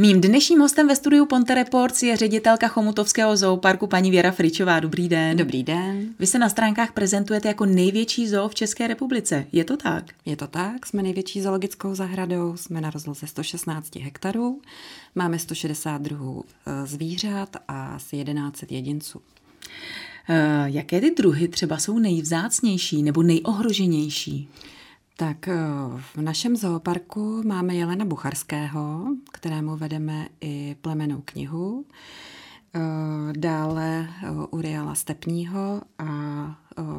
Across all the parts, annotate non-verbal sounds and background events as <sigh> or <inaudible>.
Mým dnešním hostem ve studiu Ponte Reports je ředitelka Chomutovského zooparku paní Věra Fričová. Dobrý den. Dobrý den. Vy se na stránkách prezentujete jako největší zoo v České republice. Je to tak? Je to tak. Jsme největší zoologickou zahradou. Jsme na rozloze 116 hektarů. Máme 160 druhů eh, zvířat a asi 11 jedinců. Uh, jaké ty druhy třeba jsou nejvzácnější nebo nejohroženější? Tak eh, v našem zooparku máme Jelena Bucharského, kterému vedeme i plemenou knihu. Eh, dále eh, Uriela Stepního a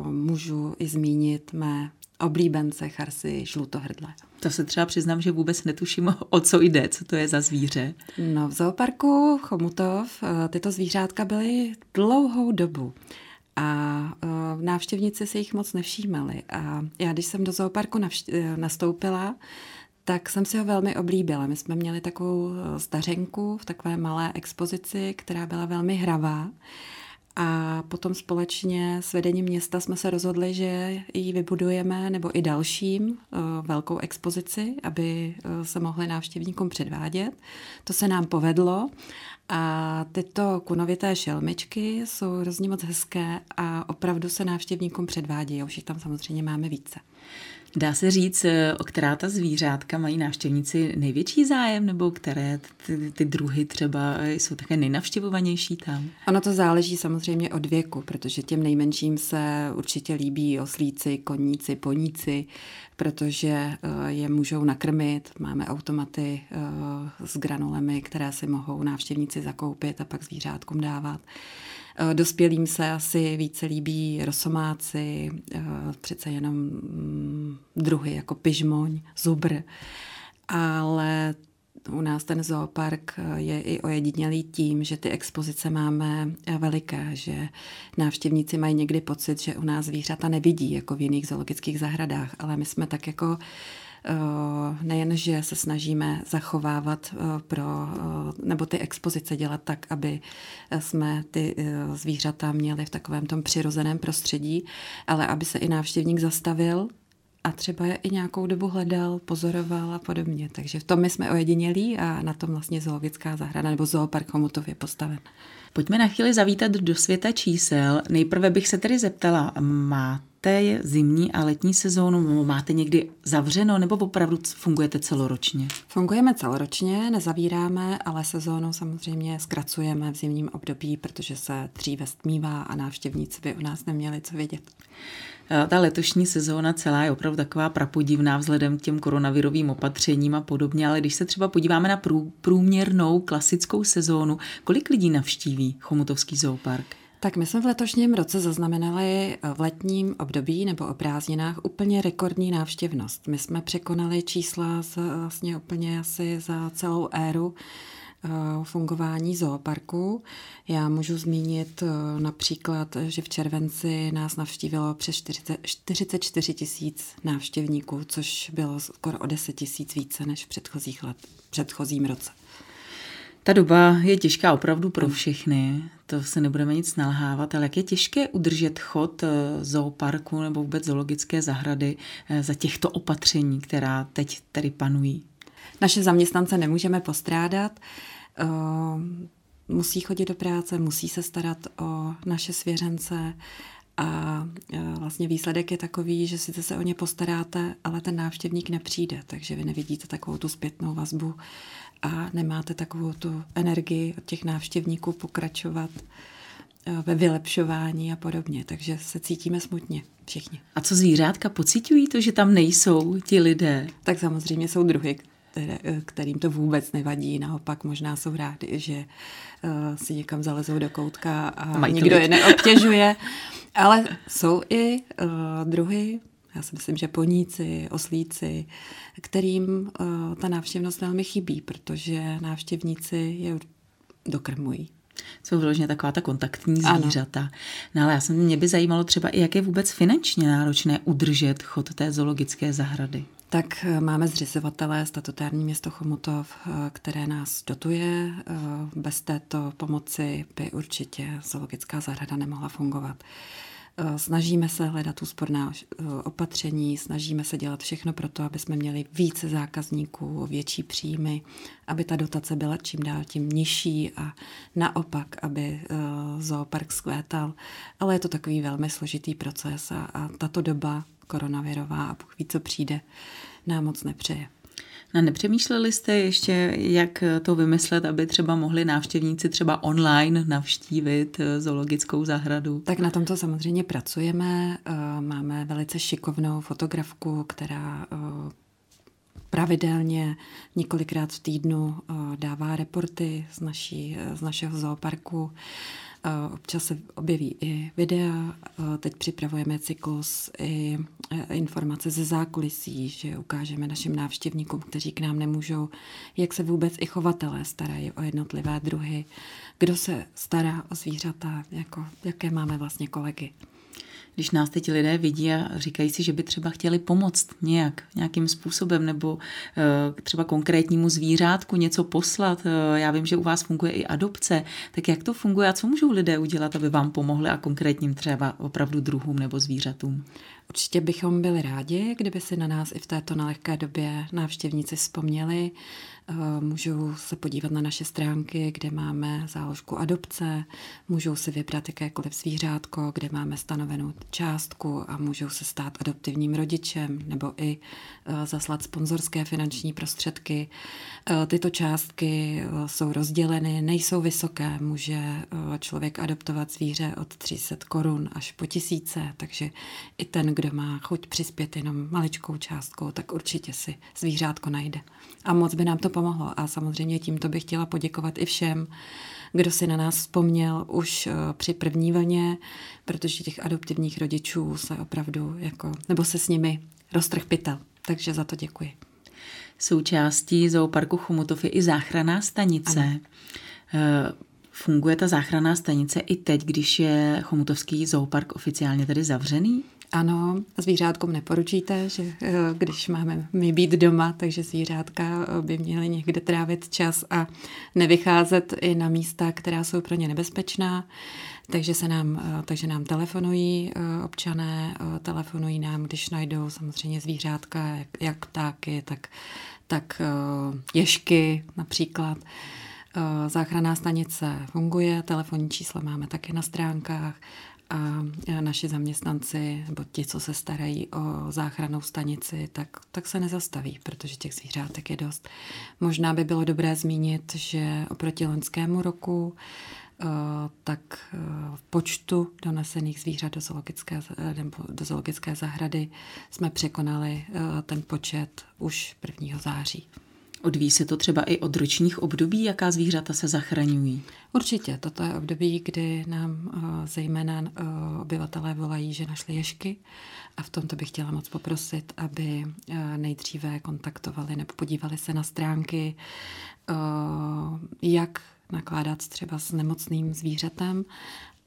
můžu i zmínit mé oblíbence charsy žlutohrdle. To se třeba přiznám, že vůbec netuším, o co jde, co to je za zvíře. No, v zooparku Chomutov tyto zvířátka byly dlouhou dobu a uh, návštěvníci si jich moc nevšímali. A já, když jsem do zooparku navš- e, nastoupila, tak jsem si ho velmi oblíbila. My jsme měli takovou e, stařenku v takové malé expozici, která byla velmi hravá. A potom společně s vedením města jsme se rozhodli, že ji vybudujeme, nebo i dalším, velkou expozici, aby se mohli návštěvníkům předvádět. To se nám povedlo a tyto kunovité šelmičky jsou hrozně moc hezké a opravdu se návštěvníkům předvádí. Už jich tam samozřejmě máme více. Dá se říct, o která ta zvířátka mají návštěvníci největší zájem, nebo které ty, ty druhy třeba jsou také nejnavštěvovanější tam? Ono to záleží samozřejmě od věku, protože těm nejmenším se určitě líbí oslíci, koníci, poníci, protože eh, je můžou nakrmit. Máme automaty eh, s granulemi, které si mohou návštěvníci zakoupit a pak zvířátkům dávat. Eh, dospělým se asi více líbí rosomáci, přece jenom mm, druhy jako pyžmoň, zubr, ale u nás ten zoopark je i ojedinělý tím, že ty expozice máme veliké, že návštěvníci mají někdy pocit, že u nás zvířata nevidí jako v jiných zoologických zahradách, ale my jsme tak jako eh, nejen, že se snažíme zachovávat eh, pro, eh, nebo ty expozice dělat tak, aby jsme ty zvířata měli v takovém tom přirozeném prostředí, ale aby se i návštěvník zastavil a třeba je i nějakou dobu hledal, pozoroval a podobně. Takže v tom my jsme ojedinělí a na tom vlastně zoologická zahrada nebo zoopark Chomutov je postaven. Pojďme na chvíli zavítat do světa čísel. Nejprve bych se tedy zeptala, máte zimní a letní sezónu, máte někdy zavřeno nebo opravdu fungujete celoročně? Fungujeme celoročně, nezavíráme, ale sezónu samozřejmě zkracujeme v zimním období, protože se dříve stmívá a návštěvníci by u nás neměli co vědět. Ta letošní sezóna celá je opravdu taková prapodivná vzhledem k těm koronavirovým opatřením a podobně, ale když se třeba podíváme na průměrnou klasickou sezónu, kolik lidí navštíví Chomutovský zoopark? Tak my jsme v letošním roce zaznamenali eh, v letním období nebo o prázdninách úplně rekordní návštěvnost. My jsme překonali čísla z, vlastně úplně asi za celou éru Eh, fungování zooparku. Já můžu zmínit eh, například, že v červenci nás navštívilo přes 40, 44 tisíc návštěvníků, což bylo skoro o 10 tisíc více než v předchozích let, předchozím roce. Ta doba je těžká opravdu pro všechny, to se nebudeme nic nalhávat, ale jak je těžké udržet chod eh, zooparku nebo vůbec zoologické zahrady za těchto opatření, která teď tady panují? Naše zaměstnance nemůžeme postrádat. Eh, musí chodit do práce, musí se starat o naše svěřence a eh, vlastně výsledek je takový, že sice se o ně postaráte, ale ten návštěvník nepřijde, takže vy nevidíte takovou tu zpětnou vazbu a nemáte takovou tu energii od těch návštěvníků pokračovat eh, ve vylepšování a podobně, takže se cítíme smutně všichni. A co zvířátka, pocitují to, že tam nejsou ti lidé? Tak samozřejmě jsou druhy, které, eh, kterým to vůbec nevadí. Naopak možná jsou rádi, že uh, si někam zalezou do koutka a Mají nikdo je neobtěžuje. Ale jsou i uh, druhy, já si myslím, že poníci, oslíci, kterým uh, ta návštěvnost velmi chybí, protože návštěvníci je dokrmují. Jsou vyloženě taková ta kontaktní zvířata. Ano. No ale já jsem, mě by zajímalo třeba i, jak je vůbec finančně náročné udržet chod té zoologické zahrady. Tak eh, máme zřizovatele statutární město Chomutov, eh, které nás dotuje. Eh, bez této pomoci by určitě zoologická zahrada nemohla fungovat. Eh, snažíme se hledat úsporná eh, opatření, snažíme se dělat všechno pro to, aby jsme měli více zákazníků, větší příjmy, aby ta dotace byla čím dál tím nižší a naopak, aby eh, zoopark skvétal. Ale je to takový velmi složitý proces a, a tato doba koronavirová a ví, co přijde, nám moc nepřeje. No, nepřemýšleli jste ještě, jak to vymyslet, aby třeba mohli návštěvníci třeba online navštívit eh, zoologickou zahradu? Tak na tomto samozřejmě pracujeme. Eh, máme velice šikovnou fotografku, která eh, pravidelně několikrát v týdnu dává reporty z, naší, z našeho zooparku. Občas se objeví i videa, teď připravujeme cyklus i e, informace ze zákulisí, že ukážeme našim návštěvníkům, kteří k nám nemůžou, jak se vůbec i chovatelé starají o jednotlivé druhy, kdo se stará o zvířata, jako, jaké máme vlastně kolegy když nás teď lidé vidí a říkají si, že by třeba chtěli pomoct nějak, nějakým způsobem nebo uh, třeba konkrétnímu zvířátku něco poslat. Uh, já vím, že u vás funguje i adopce. Tak jak to funguje a co můžou lidé udělat, aby vám pomohli a konkrétním třeba opravdu druhům nebo zvířatům? Určitě bychom byli rádi, kdyby si na nás i v této nelehké době návštěvníci vzpomněli. Eh, můžou se podívat na naše stránky, kde máme záložku adopce, můžou si vybrat jakékoliv zvířátko, kde máme stanovenou částku a můžou se stát adoptivním rodičem nebo i eh, zaslat sponzorské finanční prostředky. Eh, tyto částky jsou rozděleny, nejsou vysoké, může člověk adoptovat zvíře od 300 korun až po tisíce, takže i ten, kdo má chuť přispět jenom maličkou částkou, tak určitě si zvířátko najde. A moc by nám to pomohlo. A samozřejmě tímto bych chtěla poděkovat i všem, kdo si na nás vzpomněl už eh, při první vlně, protože těch adoptivních rodičů se opravdu jako, nebo se s nimi roztrh pytel. Takže za to děkuji. Součástí zooparku Chomutov je i záchranná stanice. Ano. Eh, funguje ta záchranná stanice i teď, když je Chomutovský zoopark oficiálně tedy zavřený? Ano, zvířátkům neporučíte, že eh, když máme my být doma, takže zvířátka eh, by měly někde trávit čas a nevycházet i na místa, která jsou pro ně nebezpečná. Takže, se nám, eh, takže nám telefonují občané, telefonují nám, když najdou samozřejmě zvířátka, jak, jak ptáky, tak, tak ješky například. Záchranná stanice funguje, telefonní čísla máme také na stránkách a naši zaměstnanci, nebo ti, co se starají o záchranou stanici, tak, tak se nezastaví, protože těch zvířátek je dost. Možná by bylo dobré zmínit, že oproti loňskému roku eh, tak eh, v počtu donesených zvířat do zoologické, nebo do zoologické zahrady jsme překonali ten počet už 1. září. Odvíjí se to třeba i od ročních období, jaká zvířata se zachraňují? Určitě. Toto je období, kdy nám uh, zejména uh, obyvatelé volají, že našli ješky a v tomto bych chtěla moc poprosit, aby uh, nejdříve kontaktovali nebo podívali se na stránky, jak nakládat třeba s nemocným zvířetem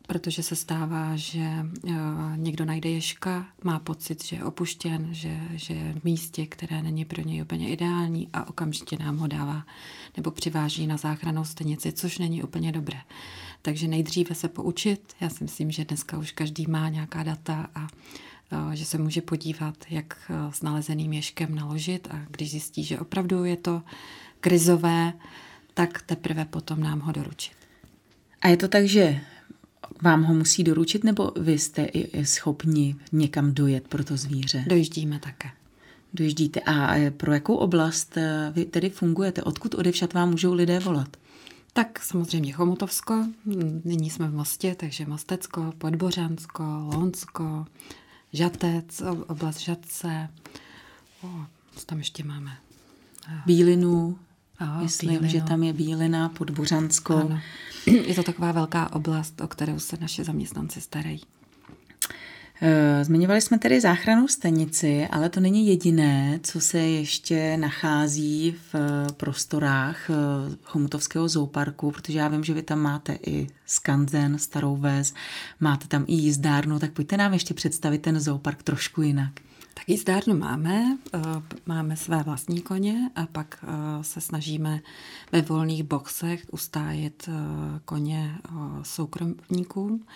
protože se stává, že uh, někdo najde ješka, má pocit, že je opuštěn, že, že je v místě, které není pro něj úplně ideální a okamžitě nám ho dává nebo přiváží na záchranou stanici, což není úplně dobré. Takže nejdříve se poučit. Já si myslím, že dneska už každý má nějaká data a uh, že se může podívat, jak uh, s nalezeným ješkem naložit a když zjistí, že opravdu je to krizové, tak teprve potom nám ho doručit. A je to tak, že vám ho musí doručit, nebo vy jste i schopni někam dojet pro to zvíře? Dojíždíme také. Dojíždíte. A pro jakou oblast eh, vy tedy fungujete? Odkud odevšat vám můžou lidé volat? Tak samozřejmě Chomutovsko, nyní jsme v Mostě, takže Mostecko, Podbořansko, Lonsko, Žatec, oblast Žatce, o, co tam ještě máme? Bílinu, Aha, myslím, bílinu. že tam je Bílina, Podbořansko. Ano. <clears throat> Je to taková velká oblast, o kterou se naše zaměstnanci starají. Eh, zmiňovali jsme tedy záchranou stanici, ale to není jediné, co se ještě nachází v prostorách eh, Chomutovského zooparku, protože já vím, že vy tam máte i skanzen, starou ves, máte tam i jízdárnu, tak pojďte nám ještě představit ten zoopark trošku jinak. Tak jízdárnu máme, eh, máme své vlastní koně a pak eh, se snažíme ve volných boxech ustájet eh, koně soukromníkům.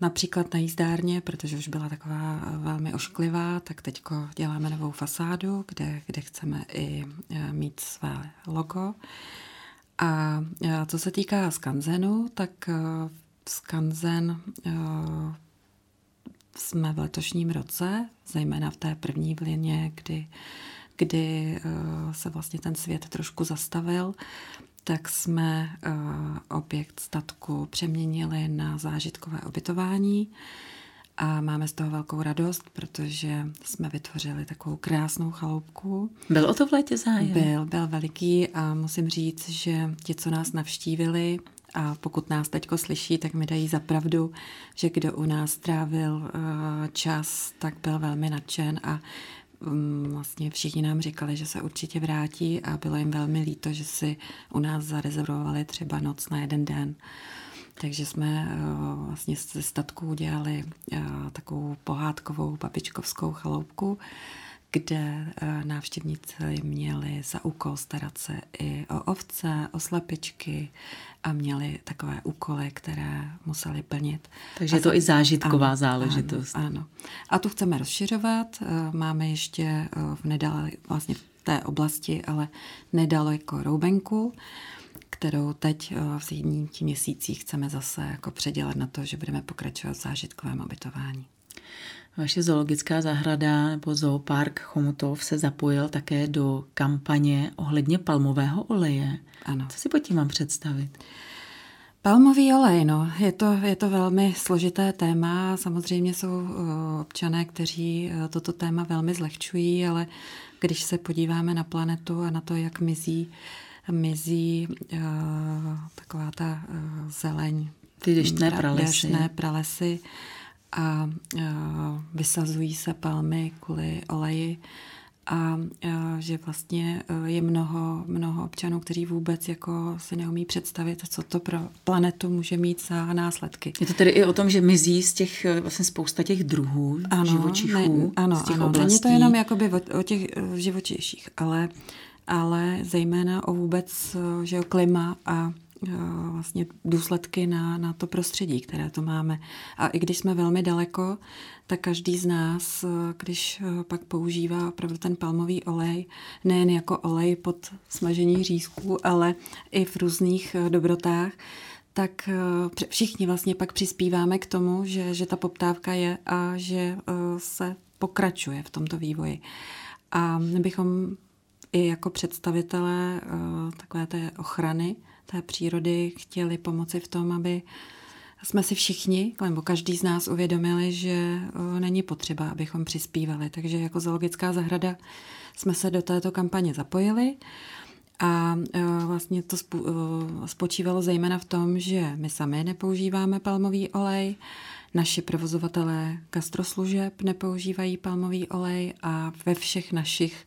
Například na jízdárně, protože už byla taková velmi ošklivá, tak teď děláme novou fasádu, kde, kde chceme i mít své logo. A co se týká skanzenu, tak skanzen jsme v letošním roce, zejména v té první vlině, kdy, kdy se vlastně ten svět trošku zastavil, tak jsme uh, objekt statku přeměnili na zážitkové ubytování a máme z toho velkou radost, protože jsme vytvořili takovou krásnou chaloupku. Byl o to v létě zájem? Byl, byl veliký a musím říct, že ti, co nás navštívili, a pokud nás teďko slyší, tak mi dají za pravdu, že kdo u nás strávil uh, čas, tak byl velmi nadšen a Mm, vlastně všichni nám říkali, že se určitě vrátí a bylo jim velmi líto, že si u nás zarezervovali třeba noc na jeden den. Takže jsme eh, vlastně ze statku udělali eh, takovou pohádkovou babičkovskou chaloupku, kde eh, návštěvníci měli za úkol starat se i o ovce, o slepičky a měli takové úkoly, které museli plnit. Takže je to i zážitková ano, záležitost. Ano, ano. A tu chceme rozšiřovat. Eh, máme ještě eh, v nedale, vlastně v té oblasti, ale nedaleko Roubenku, kterou teď v sedmých měsících chceme zase jako předělat na to, že budeme pokračovat v zážitkovém obytování. Vaše zoologická zahrada nebo zoopark Chomutov se zapojil také do kampaně ohledně palmového oleje. Ano. Co si pod tím mám představit? Palmový olej, no, je to, je to velmi složité téma. Samozřejmě jsou uh, občané, kteří uh, toto téma velmi zlehčují, ale když se podíváme na planetu a na to, jak mizí, mizí uh, taková ta zeleň, ty deštné pralesy, deštné pralesy a vysazují se palmy kvůli oleji a že vlastně e, je mnoho, mnoho občanů, kteří vůbec jako si neumí představit, co to pro planetu může mít za následky. Je to tedy i o tom, že mizí z těch e, vlastně spousta těch druhů ano, živočichů, ne, ano, z těch ano, oblastí. Není to jenom jakoby o, o těch e, živočiších, ale, ale zejména o vůbec že jo, klima a vlastně důsledky na, na to prostředí, které to máme. A i když jsme velmi daleko, tak každý z nás, když pak používá opravdu ten palmový olej, nejen jako olej pod smažení řízků, ale i v různých dobrotách, tak všichni vlastně pak přispíváme k tomu, že, že ta poptávka je a že se pokračuje v tomto vývoji. A my bychom i jako představitelé takové té ochrany té přírody chtěli pomoci v tom, aby jsme si všichni, nebo každý z nás uvědomili, že není potřeba, abychom přispívali. Takže jako zoologická zahrada jsme se do této kampaně zapojili a vlastně to spočívalo zejména v tom, že my sami nepoužíváme palmový olej, naši provozovatelé gastroslužeb nepoužívají palmový olej a ve všech našich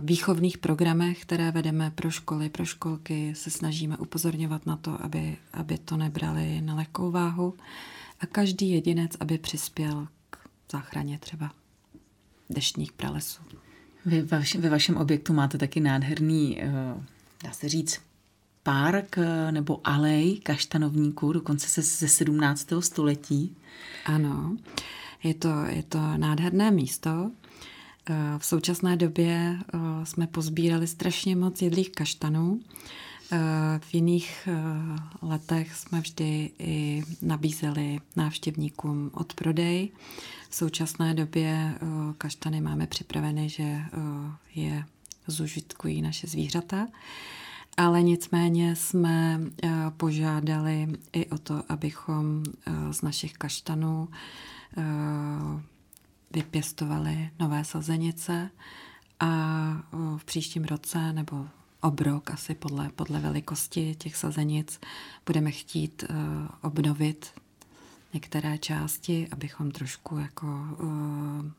výchovných programech, které vedeme pro školy, pro školky, se snažíme upozorňovat na to, aby, aby to nebrali na lehkou váhu a každý jedinec, aby přispěl k záchraně třeba deštních pralesů. Vy vaš, ve vašem objektu máte taky nádherný, eh, dá se říct, park eh, nebo alej kaštanovníků, dokonce se ze 17. století. Ano, je to, je to nádherné místo, Eh, v současné době eh, jsme pozbírali strašně moc jedlých kaštanů. Eh, v jiných letech jsme vždy i nabízeli návštěvníkům od prodej. V současné době kaštany máme připraveny, že je zužitkují naše zvířata. Ale nicméně jsme požádali i o to, abychom z našich kaštanů vypěstovali nové sazenice a v příštím roce nebo obrok asi podle, podle velikosti těch sazenic budeme chtít uh, obnovit některé části, abychom trošku jako uh,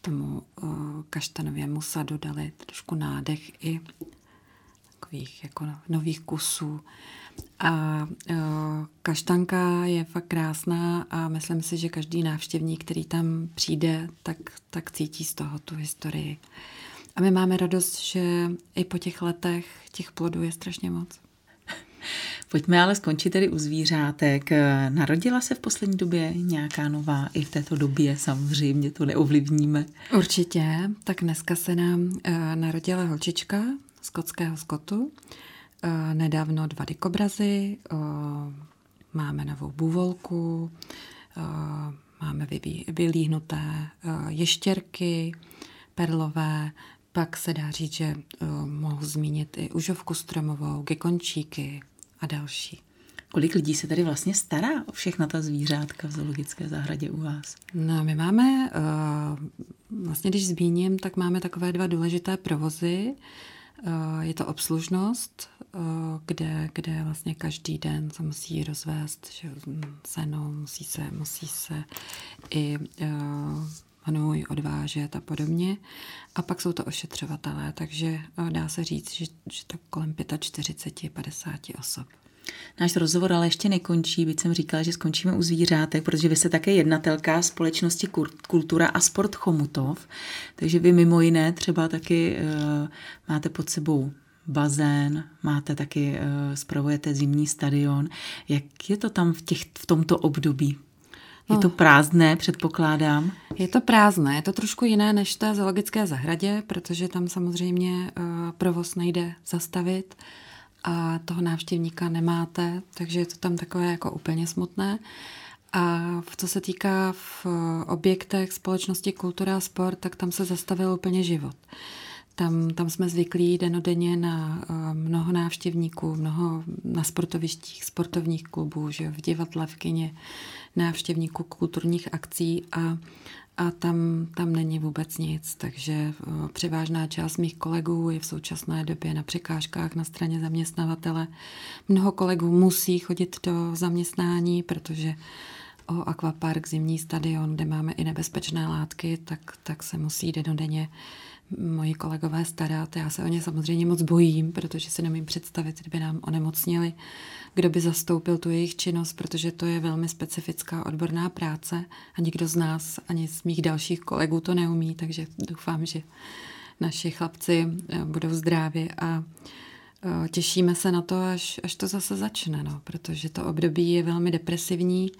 tomu uh, kaštanovému sadu dali trošku nádech i takových jako nových kusů. A uh, kaštanka je fakt krásná a myslím si, že každý návštěvník, který tam přijde, tak, tak cítí z toho tu historii. A my máme radost, že i po těch letech těch plodů je strašně moc. <laughs> Pojďme ale skončit tedy u zvířátek. Narodila se v poslední době nějaká nová, i v této době samozřejmě to neovlivníme. Určitě, tak dneska se nám uh, narodila holčička skotského skotu, uh, nedávno dva dikobrazy, uh, máme novou bůvolku, uh, máme vylíhnuté ještěrky perlové, pak se dá říct, že mohu zmínit i užovku stromovou, gekončíky a další. Kolik lidí se tady vlastně stará o všechna ta zvířátka v zoologické zahradě u vás? No, my máme, vlastně když zmíním, tak máme takové dva důležité provozy. Uh, je to obslužnost, uh, kde, kde vlastně každý den se musí rozvést že, seno, musí se, musí se i hnůj odvážet a podobně. A pak jsou to ošetřovatelé, takže dá se říct, že, že to kolem 45-50 osob. Náš rozhovor ale ještě nekončí, byť jsem říkala, že skončíme u zvířátek, protože vy jste také jednatelka společnosti Kultura a sport Chomutov, takže vy mimo jiné třeba taky uh, máte pod sebou bazén, máte taky, uh, spravujete zimní stadion. Jak je to tam v, těch, v tomto období? Je to no. prázdné, předpokládám? Je to prázdné, je to trošku jiné než v té zoologické zahradě, protože tam samozřejmě uh, provoz nejde zastavit a toho návštěvníka nemáte, takže je to tam takové jako úplně smutné. A co se týká v objektech společnosti Kultura a sport, tak tam se zastavil úplně život. Tam, tam jsme zvyklí denodenně na uh, mnoho návštěvníků, mnoho na sportovištích, sportovních klubů, že v divadle, v kině, návštěvníků kulturních akcí a a tam, tam není vůbec nic, takže převážná část mých kolegů je v současné době na překážkách na straně zaměstnavatele. Mnoho kolegů musí chodit do zaměstnání, protože o Aquapark, zimní stadion, kde máme i nebezpečné látky, tak, tak se musí denodenně moji kolegové starat. Já se o ně samozřejmě moc bojím, protože si nemím představit, kdyby nám onemocnili, kdo by zastoupil tu jejich činnost, protože to je velmi specifická odborná práce a nikdo z nás, ani z mých dalších kolegů to neumí, takže doufám, že naši chlapci eh, budou zdraví a eh, těšíme se na to, až, až to zase začne, no, protože to období je velmi depresivní.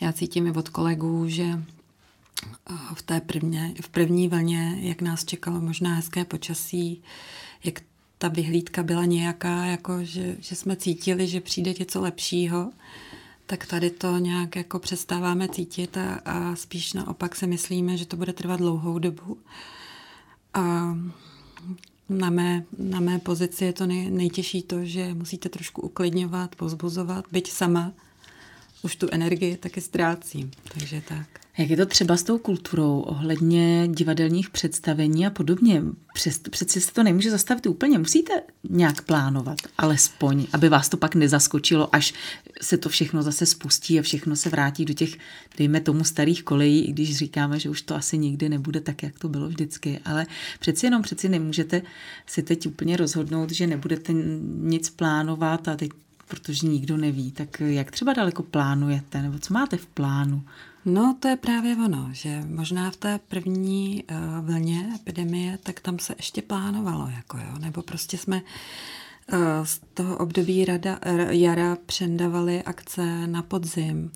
Já cítím i od kolegů, že v té prvně, v první vlně, jak nás čekalo možná hezké počasí, jak ta vyhlídka byla nějaká, jako že, že jsme cítili, že přijde něco lepšího, tak tady to nějak jako přestáváme cítit a, a spíš naopak si myslíme, že to bude trvat dlouhou dobu. A na mé, na mé pozici je to nej, nejtěžší to, že musíte trošku uklidňovat, pozbuzovat, byť sama už tu energii taky ztrácím. Takže tak. Jak je to třeba s tou kulturou ohledně divadelních představení a podobně? Přes, přeci se to nemůže zastavit úplně. Musíte nějak plánovat, alespoň, aby vás to pak nezaskočilo, až se to všechno zase spustí a všechno se vrátí do těch, dejme tomu, starých kolejí, i když říkáme, že už to asi nikdy nebude tak, jak to bylo vždycky. Ale přeci jenom přeci nemůžete si teď úplně rozhodnout, že nebudete nic plánovat a teď protože nikdo neví. Tak jak třeba daleko plánujete, nebo co máte v plánu? No, to je právě ono, že možná v té první uh, vlně epidemie, tak tam se ještě plánovalo, jako jo, nebo prostě jsme uh, z toho období rada, jara přendavali akce na podzim.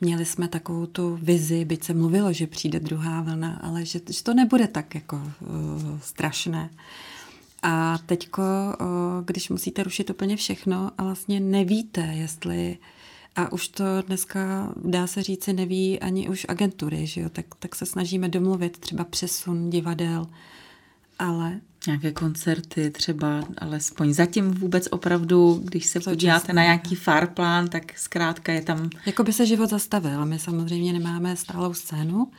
Měli jsme takovou tu vizi, byť se mluvilo, že přijde druhá vlna, ale že, že to nebude tak jako uh, strašné. A teďko, když musíte rušit úplně všechno a vlastně nevíte, jestli a už to dneska, dá se říci, neví ani už agentury, že jo? Tak, tak se snažíme domluvit třeba přesun divadel, ale... Nějaké koncerty třeba, alespoň zatím vůbec opravdu, když se podíváte na nějaký farplán, tak zkrátka je tam... Jako by se život zastavil. My samozřejmě nemáme stálou scénu.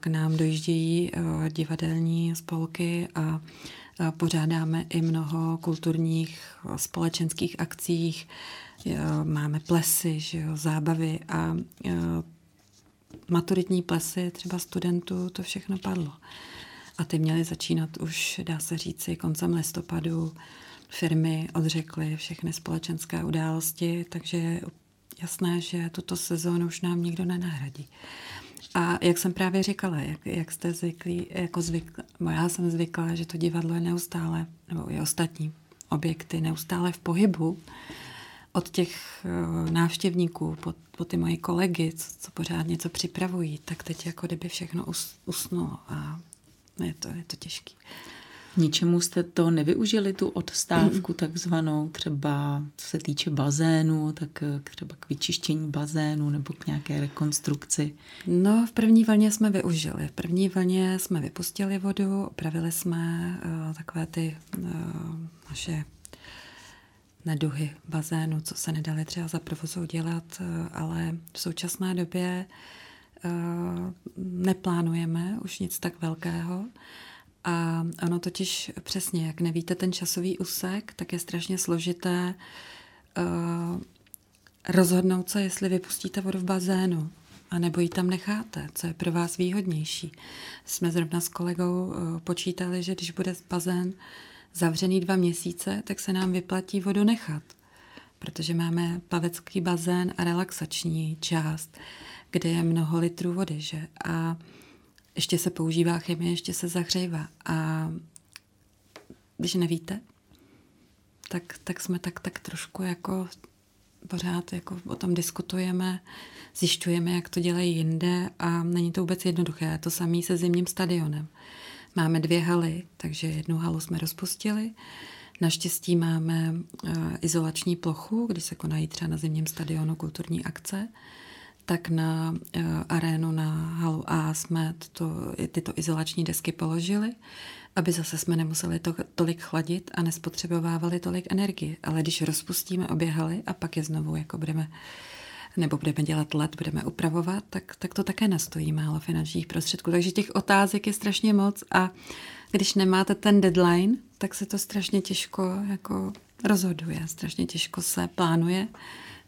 K nám dojíždějí eh, divadelní spolky a pořádáme i mnoho kulturních společenských akcích, máme plesy, že jo, zábavy a maturitní plesy třeba studentů, to všechno padlo. A ty měly začínat už, dá se říci, koncem listopadu. Firmy odřekly všechny společenské události, takže je jasné, že tuto sezónu už nám nikdo nenahradí. A jak jsem právě říkala, jak, jak jste zvyklí, jako zvyk, já jsem zvyklá, že to divadlo je neustále, nebo i ostatní objekty neustále v pohybu, od těch uh, návštěvníků po, po ty moje kolegy, co, co pořád něco připravují, tak teď jako kdyby všechno us, usnulo a je to, je to těžký. Ničemu jste to nevyužili, tu odstávku takzvanou, třeba co se týče bazénu, tak eh, třeba k vyčištění bazénu nebo k nějaké rekonstrukci? No, v první vlně jsme využili. V první vlně jsme vypustili vodu, opravili jsme uh, takové ty uh, naše neduhy bazénu, co se nedali třeba za provozu dělat, ale v současné době neplánujeme už nic tak velkého. A ono totiž přesně, jak nevíte ten časový úsek, tak je strašně složité uh, rozhodnout se, jestli vypustíte vodu v bazénu, a nebo ji tam necháte, co je pro vás výhodnější. Jsme zrovna s kolegou uh, počítali, že když bude bazén zavřený dva měsíce, tak se nám vyplatí vodu nechat, protože máme plavecký bazén a relaxační část, kde je mnoho litrů vody, že? A ještě se používá chemie, ještě se zahřívá. A když nevíte, tak, tak jsme tak, tak trošku jako pořád jako o tom diskutujeme, zjišťujeme, jak to dělají jinde a není to vůbec jednoduché. To samé se zimním stadionem. Máme dvě haly, takže jednu halu jsme rozpustili. Naštěstí máme uh, izolační plochu, kdy se konají třeba na zimním stadionu kulturní akce tak na uh, arénu na halu A jsme to, tyto izolační desky položili, aby zase jsme nemuseli to, tolik chladit a nespotřebovávali tolik energie. Ale když rozpustíme obě haly a pak je znovu jako budeme nebo budeme dělat let, budeme upravovat, tak, tak to také nastojí málo finančních prostředků. Takže těch otázek je strašně moc a když nemáte ten deadline, tak se to strašně těžko jako rozhoduje, strašně těžko se plánuje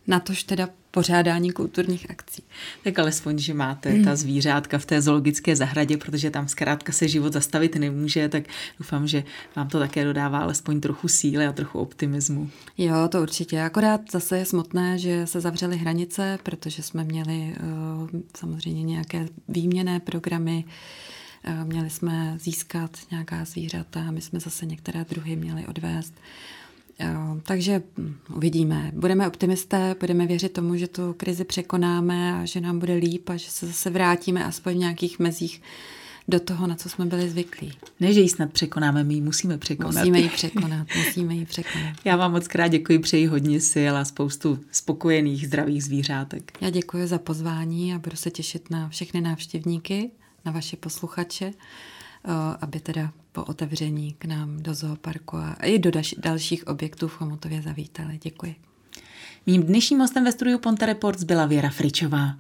na tož teda pořádání kulturních akcí. Tak alespoň, že máte mm. ta zvířátka v té zoologické zahradě, protože tam zkrátka se život zastavit nemůže, tak doufám, že vám to také dodává alespoň trochu síly a trochu optimismu. Jo, to určitě. Akorát zase je smutné, že se zavřely hranice, protože jsme měli uh, samozřejmě nějaké výměné programy, uh, měli jsme získat nějaká zvířata, my jsme zase některé druhy měli odvést. Takže uvidíme. Budeme optimisté, budeme věřit tomu, že tu krizi překonáme a že nám bude líp a že se zase vrátíme aspoň v nějakých mezích do toho, na co jsme byli zvyklí. Ne, že ji snad překonáme, my ji musíme překonat. Musíme ji překonat, musíme ji překonat. <laughs> Já vám moc krát děkuji, přeji hodně sil a spoustu spokojených, zdravých zvířátek. Já děkuji za pozvání a budu se těšit na všechny návštěvníky, na vaše posluchače aby teda po otevření k nám do zooparku a i do dalších objektů v Chomutově zavítali. Děkuji. Mým dnešním hostem ve studiu Ponte Reports byla Věra Fričová.